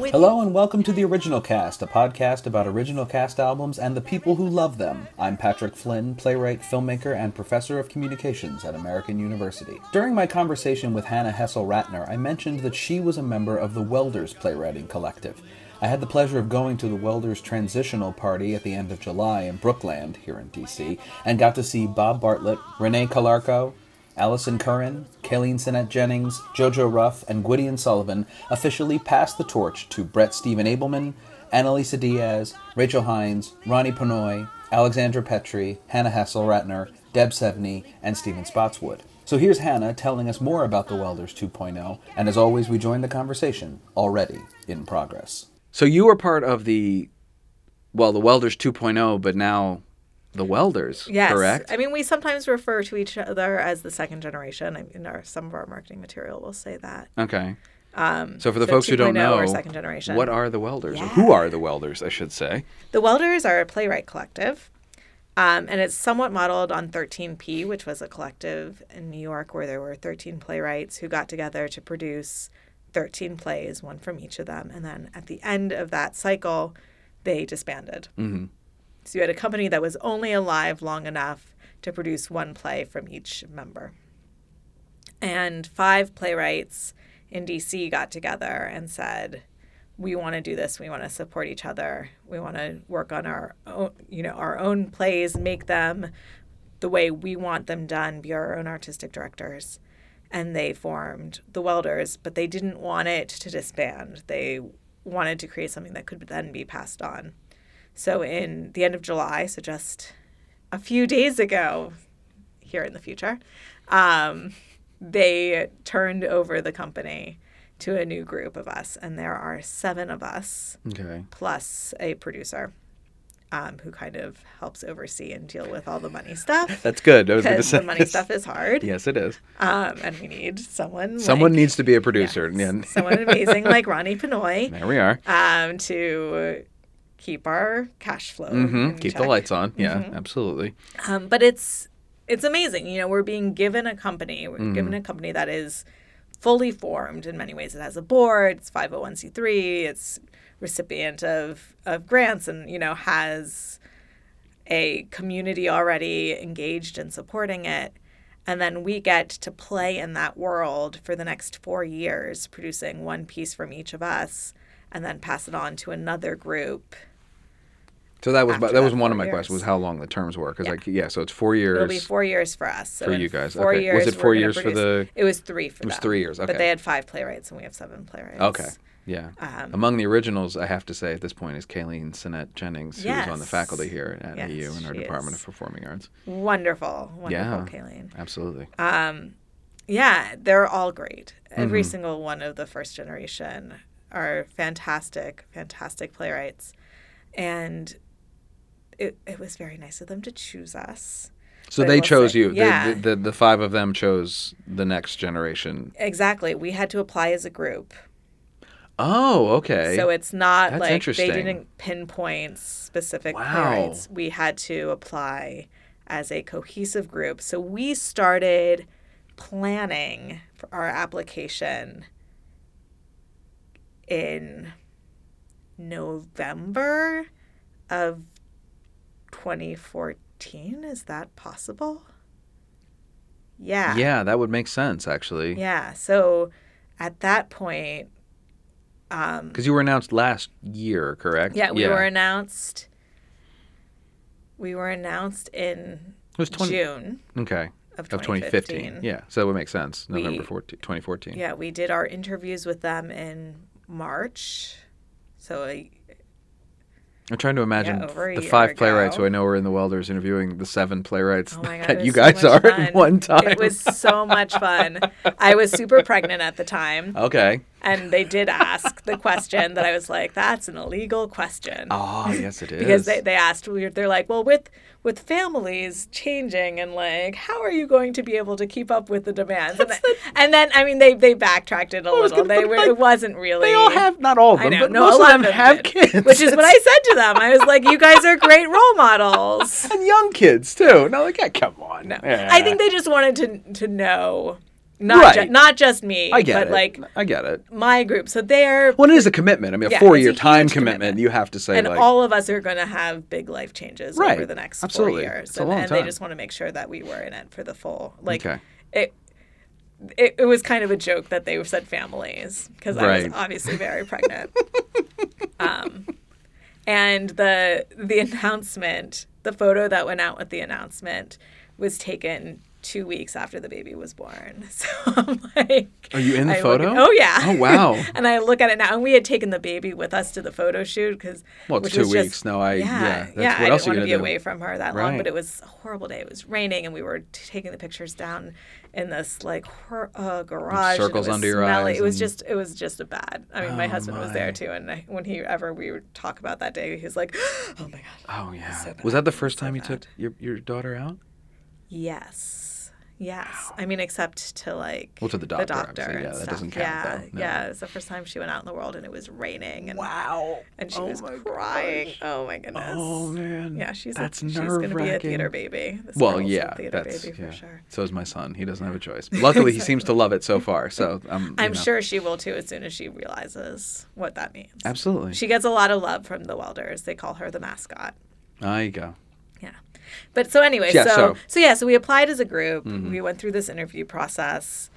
With Hello and welcome to the Original Cast, a podcast about original cast albums and the people who love them. I'm Patrick Flynn, playwright, filmmaker, and professor of communications at American University. During my conversation with Hannah Hessel Ratner, I mentioned that she was a member of the Welders Playwriting Collective. I had the pleasure of going to the Welders Transitional Party at the end of July in Brookland, here in DC, and got to see Bob Bartlett, Renee Calarco, Allyson Currin, Caleen Sinnette Jennings, Jojo Ruff, and Gwydion Suilebhan officially passed the torch to Brett Stephen Abelman, Annalisa Diaz, Rachel Hynes, Ronnie Panoy, Alexandra Petri, Hannah Hessel Ratner, Deb Sivigny, and Stephen Spotswood. So here's Hannah telling us more about the Welders 2.0, and as always, we join the conversation already in progress. So you were part of the, well, the Welders 2.0, but now the Welders, Yes. correct? I mean, we sometimes refer to each other as the second generation. I mean, our, some of our marketing material will say that. Okay. so for the so folks who don't know, or second generation. what are the Welders? Or who are the Welders, I should say? The Welders are a playwright collective, um, and it's somewhat modeled on 13P, which was a collective in New York where there were 13 playwrights who got together to produce 13 plays, one from each of them. And then at the end of that cycle, they disbanded. Mm-hmm. So you had a company that was only alive long enough to produce one play from each member. And five playwrights in DC got together and said, we want to do this. We want to support each other. We want to work on our own, you know, our own plays, make them the way we want them done, be our own artistic directors. And they formed the Welders, but they didn't want it to disband. They wanted to create something that could then be passed on. So in the end of July, so just a few days ago, here in the future, um, they turned over the company to a new group of us, and there are seven of us Okay. plus a producer um, who kind of helps oversee and deal with all the money stuff. That's good. I was going to Because the money stuff is hard, Yes, it is. um, and we need someone. Someone like, needs to be a producer. yes, someone amazing like Ronnie Panoy there we are. um, to keep our cash flow. hmm in Keep the lights on. Yeah, Mm-hmm. absolutely. Um, but it's it's amazing. You know, we're being given a company. We're Mm-hmm. given a company that is fully formed in many ways. It has a board. It's five hundred one c three. It's recipient of of grants, and you know has a community already engaged in supporting it. And then we get to play in that world for the next four years, producing one piece from each of us, and then pass it on to another group. So that was After that was one of my questions was how long the terms were because Yeah. like yeah, so it's four years. It'll be four years for us. So For you guys, Four okay. years. Was it four years for the- It was three for It was them. three years, okay. But they had five playwrights, and we have seven playwrights. Okay. Yeah. Um, Among the originals, I have to say at this point is Caleen Sinnette Jennings, who's on the faculty here at Yes, AU in our Department is. of Performing Arts. Wonderful, wonderful, Yeah. Caleen. Absolutely. Um, yeah, they're all great. Every Mm-hmm. single one of the first generation are fantastic, fantastic playwrights, and it it was very nice of them to choose us. so but they chose say- you. The- yeah. The, the, the five of them chose the next generation. Exactly. We had to apply as a group. Oh, okay. So it's not That's like they didn't pinpoint specific Wow. playwrights. We had to apply as a cohesive group. So we started planning for our application in November of 2014. Is that possible? Yeah. yeah, that would make sense actually. Yeah. So at that point, um, Because you were announced last year, correct? Yeah, we were announced. We were announced in It was 20, June Okay. of Of 2015. 2015. Yeah, so that would make sense. November We- 14, 2014. Yeah, we did our interviews with them in March. So a, I'm trying to imagine a the five playwrights ago. who I know were in the Welders interviewing the seven playwrights oh god, that you so guys much are at one time. It was so much fun. I was super pregnant at the time. okay. And they did ask the question that I was like, that's an illegal question. Oh, yes, it is. because they, they asked they're like well with with families changing and like how are you going to be able to keep up with the demands and, then- and then i mean they they backtracked it a little gonna they were like, it wasn't really they all have not all of them, know, but no, most of them them have did, kids, which is what I said to them. I was like, "You guys are great role models." and young kids too. No, like, come on. No, Yeah. I think they just wanted to to know, not Right. ju- not just me, I get but it. like I get it. my group. So they're Well, it is a commitment. I mean, a Yeah, four-year time commitment. commitment. You have to say and like, all of us are going to have big life changes Right. over the next Absolutely. four years, It's a and, and they just want to make sure that we were in it for the full. Like Okay. it, it, it was kind of a joke that they said families because I was obviously very pregnant. um, and the the announcement, the photo that went out with the announcement, was taken two weeks after the baby was born. So I'm like, Are you in the I photo? at- oh yeah. Oh, wow. and I look at it now, and we had taken the baby with us to the photo shoot because Well, it's two was just- weeks. No, I- yeah, that's- yeah. what I else didn't want to be do? away from her that long, but it was a horrible day. It was raining, and we were t- taking the pictures down in this like hor- uh, garage. and circles it was under your eyes It was just it was just a bad. I mean, my Oh, husband was there too, and I, when he ever we would talk about that day, he was like, "Oh my god." oh yeah. so was that the first So time you bad. took your your daughter out? Yes. Yes. I mean, except to like Well, to the doctor, the doctor obviously. and Yeah, that stuff. doesn't count, Yeah, though. No. yeah. It was the first time she went out in the world, and it was raining. And, Wow. And she Oh was crying. gosh. Oh my goodness. Oh man. Yeah, she's that's a, she's going to be a theater baby. This Well, girl's a yeah, theater that's baby for yeah. sure. So is my son. He doesn't have a choice. Luckily, he seems to love it so far. So um, I'm. I'm know. sure she will too as soon as she realizes what that means. Absolutely. She gets a lot of love from the welders. They call her the mascot. There you go. Yeah. But so anyway, Yeah, so, so- so yeah, so we applied as a group. Mm-hmm. We went through this interview process.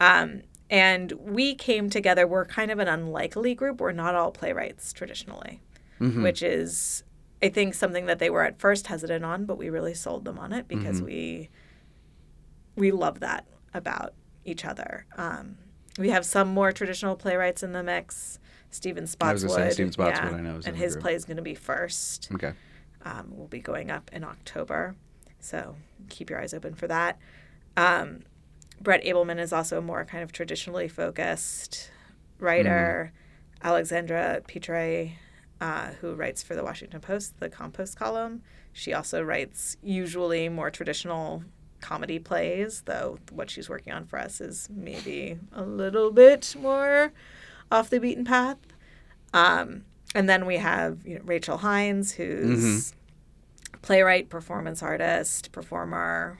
Um, and we came together. We're kind of an unlikely group. We're not all playwrights traditionally, Mm-hmm. which is, I think, something that they were at first hesitant on, but we really sold them on it because Mm-hmm. we we love that about each other. Um, we have some more traditional playwrights in the mix. Stephen Spotswood. I was Stephen Spotswood, I know, and his group. play is going to be first Okay. Um, will be going up in October. So keep your eyes open for that. Um, Brett Abelman is also a more kind of traditionally focused writer. Alexandra Petri, uh, who writes for the Washington Post, the compost column, she also writes usually more traditional comedy plays, though what she's working on for us is maybe a little bit more off the beaten path. Um, and then we have you know, Rachel Hynes, who's playwright, performance artist, performer,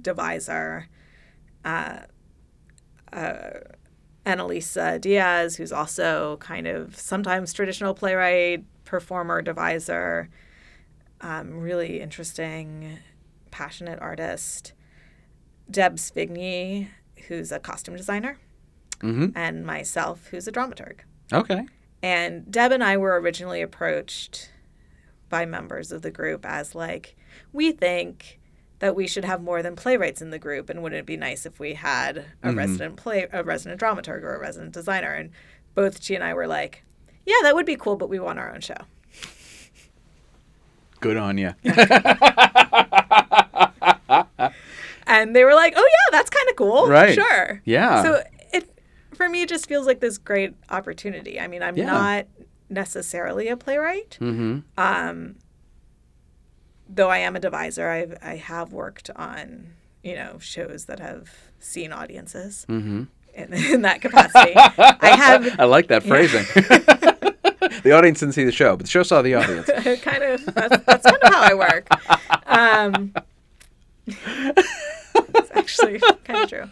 deviser. Uh, uh, Annalisa Diaz, who's also kind of sometimes traditional playwright, performer, deviser, um, really interesting, passionate artist. Deb Sivigny, who's a costume designer, Mm-hmm. and myself, who's a dramaturg. Okay. And Deb and I were originally approached by members of the group as like, we think that we should have more than playwrights in the group, and wouldn't it be nice if we had a mm-hmm. resident play, a resident dramaturg, or a resident designer? And both she and I were like, yeah, that would be cool, but we want our own show. Good on you. And they were like, oh yeah, that's kind of cool, Right. Sure, Yeah. So for me, it just feels like this great opportunity. I mean, I'm Yeah. not necessarily a playwright. mm-hmm. Um, though I am a deviser, I've, I have worked on, you know, shows that have seen audiences Mm-hmm. in, in that capacity. I have I like that phrasing. the audience didn't see the show, but the show saw the audience. kind of, that's, that's kind of how I work. Um, actually kind of true.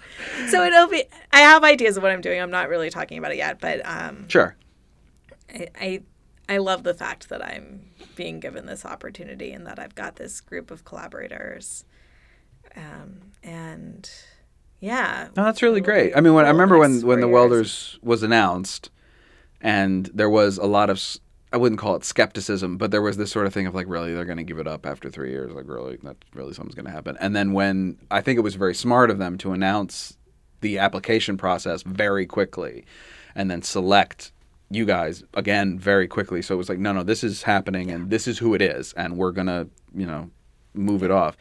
So it'll be, I have ideas of what I'm doing. I'm not really talking about it yet, but um, Sure. I, I I love the fact that I'm being given this opportunity and that I've got this group of collaborators. Um, and yeah. No, that's really great. I mean, when I remember when when the Welders was announced, and there was a lot of I wouldn't call it skepticism, but there was this sort of thing of like, really, they're going to give it up after three years? Like, really, that really something's going to happen. And then when I think it was very smart of them to announce the application process very quickly, and then select you guys again very quickly. So it was like, no, no, this is happening, and this is who it is, and we're gonna, you know, move it off.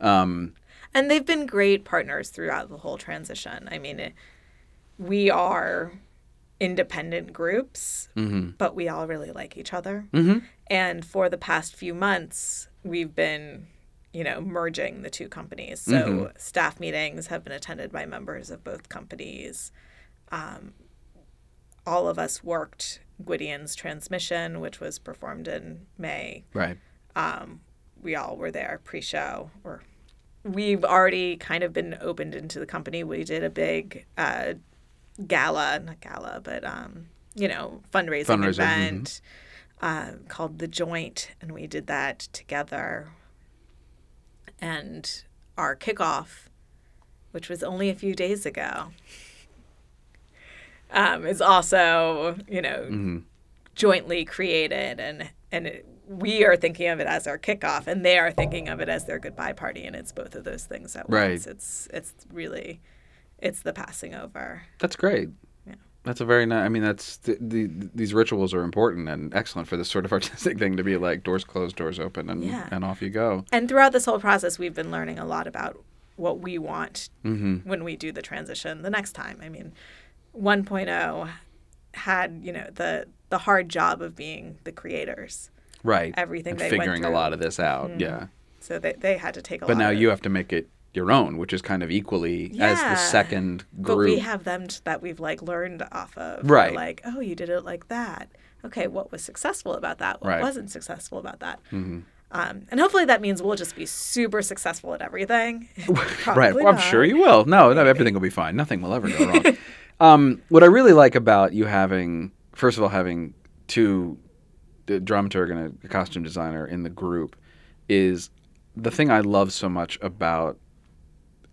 Um, And they've been great partners throughout the whole transition. I mean, it, we are independent groups, Mm-hmm. but we all really like each other. Mhm. And for the past few months, we've been, you know, merging the two companies. So Mm-hmm. staff meetings have been attended by members of both companies. Um, all of us worked Gwydion's transmission, which was performed in May. Right. We all were there pre-show. Or we've already kind of been opened into the company. We did a big uh, gala, not gala, but um, you know, fundraising Fundraiser, mhm. event uh, called the Joint, and we did that together. And our kickoff, which was only a few days ago, um, is also you know jointly created, and and it, we are thinking of it as our kickoff, and they are thinking of it as their goodbye party, and it's both of those things at Right. once. It's it's really it's the passing over. That's great. Yeah. That's a very nice. I mean, that's the, the, these rituals are important and excellent for this sort of artistic thing to be like doors closed, doors open, and Yeah. and off you go. And throughout this whole process, we've been learning a lot about what we want Mm-hmm. when we do the transition the next time. I mean, 1.0 had, you know, the the hard job of being the creators. Right. Everything and they went figuring a. Mm-hmm. lot of this out. Yeah. So they, they had to take a lot. But now of you have to make it your own, which is kind of equally as the Yeah. second But group. we have them that we've like learned off of. We're Right. Like, oh, you did it like that. Okay, what was successful about that? What Right. Mm-hmm. wasn't successful about that? Um, and hopefully that means we'll just be super successful at everything. right. Well, I'm sure you will. No, no, everything will be fine. Nothing will ever go wrong. um, what I really like about you having, first of all, having two, a dramaturg and a costume designer in the group, is the thing I love so much about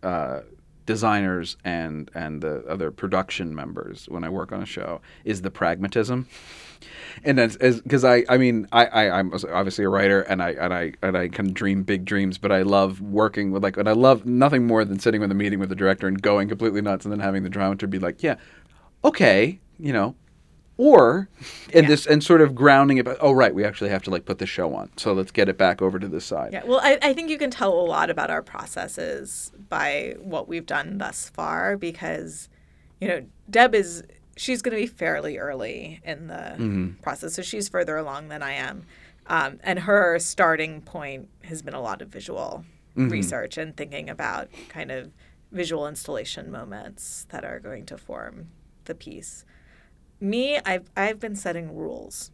uh, designers and and the other production members when I work on a show is the pragmatism. And that's because I, I mean, I, I, I'm obviously a writer, and I, and I, and I can dream big dreams. But I love working with like, and I love nothing more than sitting with a meeting with the director and going completely nuts, and then having the dramaturg be like, yeah, okay, you know, or and this and sort of grounding it. Oh, right, we actually have to like put the show on, so let's get it back over to this side. Yeah, well, I, I think you can tell a lot about our processes by what we've done thus far because, you know, Deb is, she's going to be fairly early in the process. So she's further along than I am. Um, and her starting point has been a lot of visual research and thinking about kind of visual installation moments that are going to form the piece. Me, I've, I've been setting rules.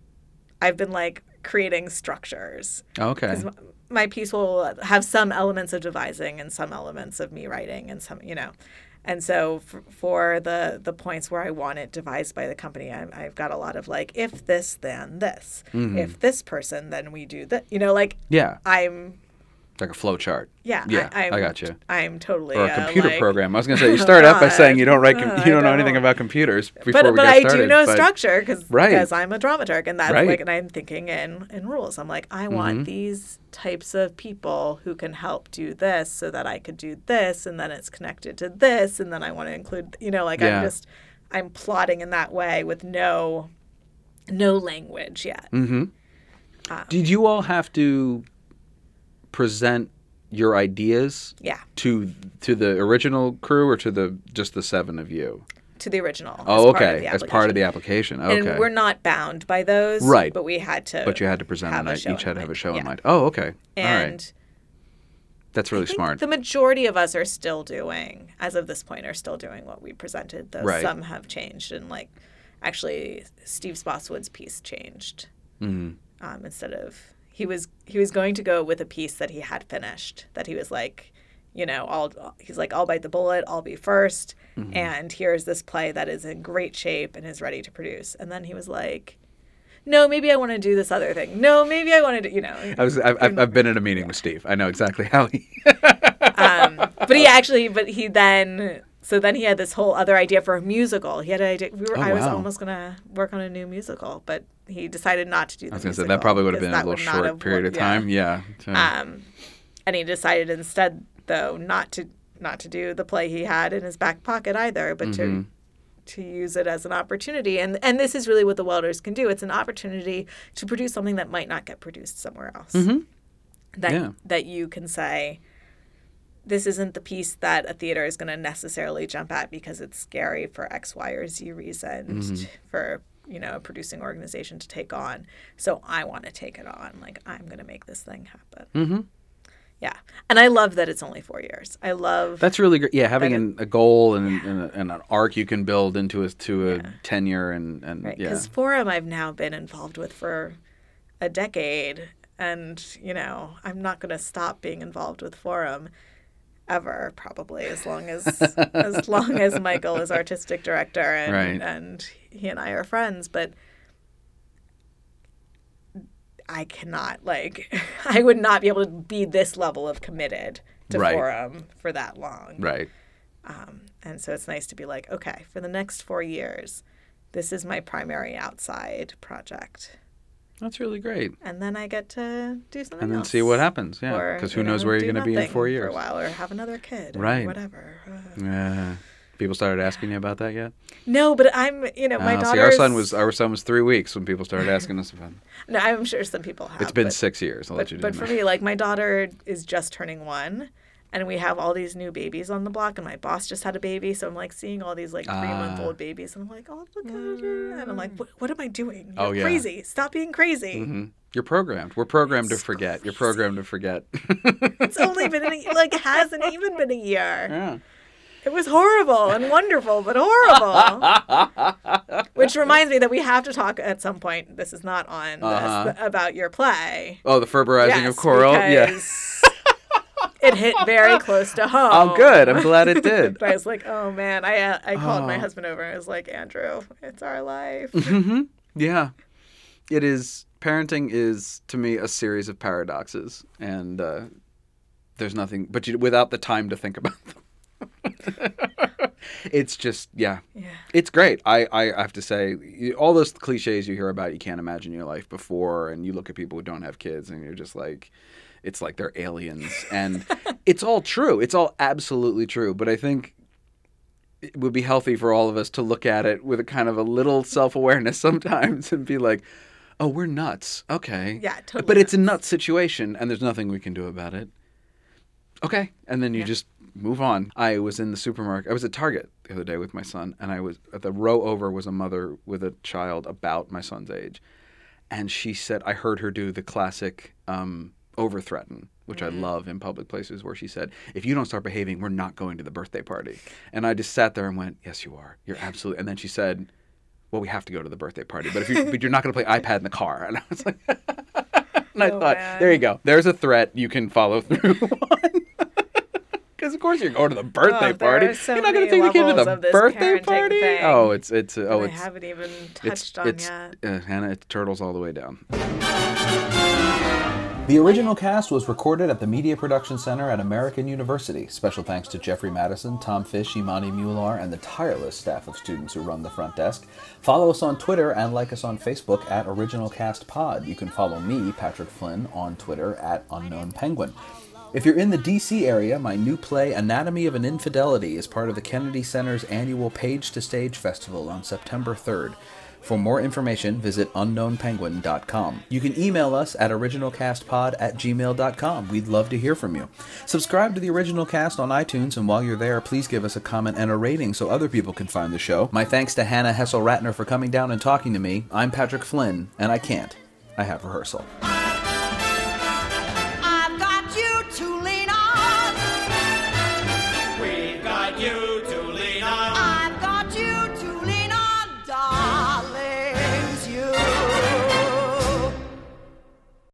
I've been like creating structures. Oh, okay. m- my piece will have some elements of devising and some elements of me writing and some you know. And so for, for the the points where i want it devised by the company I, i've got a lot of like if this then this. Mm-hmm. If this person then we do that you know like Yeah, i'm like a flow chart. yeah Yeah, I, I'm, I got you. i'm totally Or a uh, computer like- program. I was gonna say you start out by saying you don't write, com- God, you don't know anything about computers before but we but get I started. do know but- structure because Right. because I'm a dramaturg and that's Right. like and I'm thinking in in rules. I'm like I Mm-hmm. want these types of people who can help do this so that I could do this and then it's connected to this and then I want to include you know like Yeah. I'm just I'm plotting in that way with no no language yet. Mm. Did you all have to present your ideas Yeah, to to the original crew or to the just the seven of you? to the original. Oh, part of okay. the As part of the application. Okay. And we're not bound by those, Right. But we had to. but you had to present a have a night. show Each had to have a show Yeah. in mind. Oh, okay. all and right. That's really smart. The majority of us are still doing, as of this point, are still doing what we presented. Though Right. some have changed, and like, actually, Steve Spotswood's piece changed. Mhm. Um, instead of he was he was going to go with a piece that he had finished. That he was like, you know, I'll he's like, I'll bite the bullet. I'll be 1st Mm-hmm. and here's this play that is in great shape and is ready to produce. And then he was like. No, maybe I want to do this other thing. No, maybe I want to do, you know. I was. I've, I've, I've been in a meeting with Steve. I know exactly how he. um, but he actually, but he then, so then he had this whole other idea for a musical. He had an idea. We were, Oh, I was wow. almost gonna work on a new musical, but he decided not to do. The I was going to say that probably would have been a little short period of time. Yeah. So- Um, and he decided instead, though, not to not to do the play he had in his back pocket either, but Mm-hmm. to to use it as an opportunity. And and this is really what the welders can do. It's an opportunity to produce something that might not get produced somewhere else. That Mm-hmm. Yeah. that you can say this isn't the piece that a theater is going to necessarily jump at because it's scary for X, Y, or Z reason Mm-hmm. for you know a producing organization to take on. So I want to take it on. Like I'm going to make this thing happen. Mm-hmm. Yeah, and I love that it's only four years. I love That's really great. Yeah, having an, a goal and, and, a, and an arc you can build into a to a tenure and and Right, yeah. because Forum I've now been involved with for a decade, and you know I'm not going to stop being involved with Forum ever, probably as long as as long as Michael is artistic director and Right. and he and I are friends. But I cannot like I would not be able to be this level of committed to Right. Forum for that long. Right. Um, and so it's nice to be like, okay, for the next four years, this is my primary outside project. That's really great. And then I get to do something And then else. see what happens. Yeah. Because who knows where you're going to be in four For years. a while, or have another kid, or Right. whatever. Yeah. People started asking you about that yet? No, but I'm, you know, my Uh, daughter. see, our son was our son was three weeks when people started asking us about. it. No, I'm sure some people have. It's been but, six years. I'll let But, you do but for me, like my daughter is just turning one, and we have all these new babies on the block, and my boss just had a baby, so I'm like seeing all these like three month Ah. old babies, and I'm like, oh look at her, and I'm like, what, what am I doing? You're Oh, yeah. crazy! Stop being crazy. Mhm. You're programmed. We're programmed to It's forget. You're programmed to forget. It's only been a, like hasn't even been a year. yeah. It was horrible and wonderful, but horrible. Which reminds me that we have to talk at some point. This is not on Uh-huh. this, about your play. Oh, the Ferberizing Yes, of coral. Yeah. It hit very close to home. Oh, good. I'm glad it did. But I was like, oh man, I uh, I called my Oh. husband over and I was like, Andrew, it's our life. Yeah. It is parenting is to me a series of paradoxes and uh, there's nothing but you, without the time to think about them. it's just yeah. Yeah. It's great. I, I have to say all those cliches you hear about you can't imagine your life before and you look at people who don't have kids and you're just like it's like they're aliens and it's all true. It's all absolutely true, but I think it would be healthy for all of us to look at it with a kind of a little self-awareness sometimes and be like, "Oh, we're nuts." Okay. Yeah, totally But it's a nuts situation and there's nothing we can do about it. Okay. And then you just move on. I was in the supermarket. I was at Target the other day with my son and I was at the row over was a mother with a child about my son's age. And she said I heard her do the classic um over threaten, which I love in public places, where she said, If you don't start behaving, we're not going to the birthday party. And I just sat there and went, Yes, you are. You're absolutely. And then she said, Well, we have to go to the birthday party, but if you, but you're not going to play iPad in the car. And I was like, And I thought. There you go. There's a threat you can follow through on. Because of course you're going to the birthday Oh, party. so you're not going to take the kid to the birthday party. thing Oh, it's it's uh, oh I haven't even it's touched on it's yet. uh, Hannah. It's turtles all the way down. The original cast was recorded at the Media Production Center at American University. Special thanks to Jeffrey Madison, Tom Fish, Imani Mular, and the tireless staff of students who run the front desk. Follow us on Twitter and like us on Facebook at Original Cast Pod. You can follow me, Patrick Flynn, on Twitter at Unknown Penguin. If you're in the DC area, my new play Anatomy of an Infidelity is part of the Kennedy Center's annual Page to Stage Festival on September 3rd. For more information, visit unknownpenguin.com. You can email us at originalcastpod at gmail.com. We'd love to hear from you. Subscribe to the original cast on iTunes, and while you're there, please give us a comment and a rating so other people can find the show. My thanks to Hannah Hessel Ratner for coming down and talking to me. I'm Patrick Flynn, and I can't. I have rehearsal.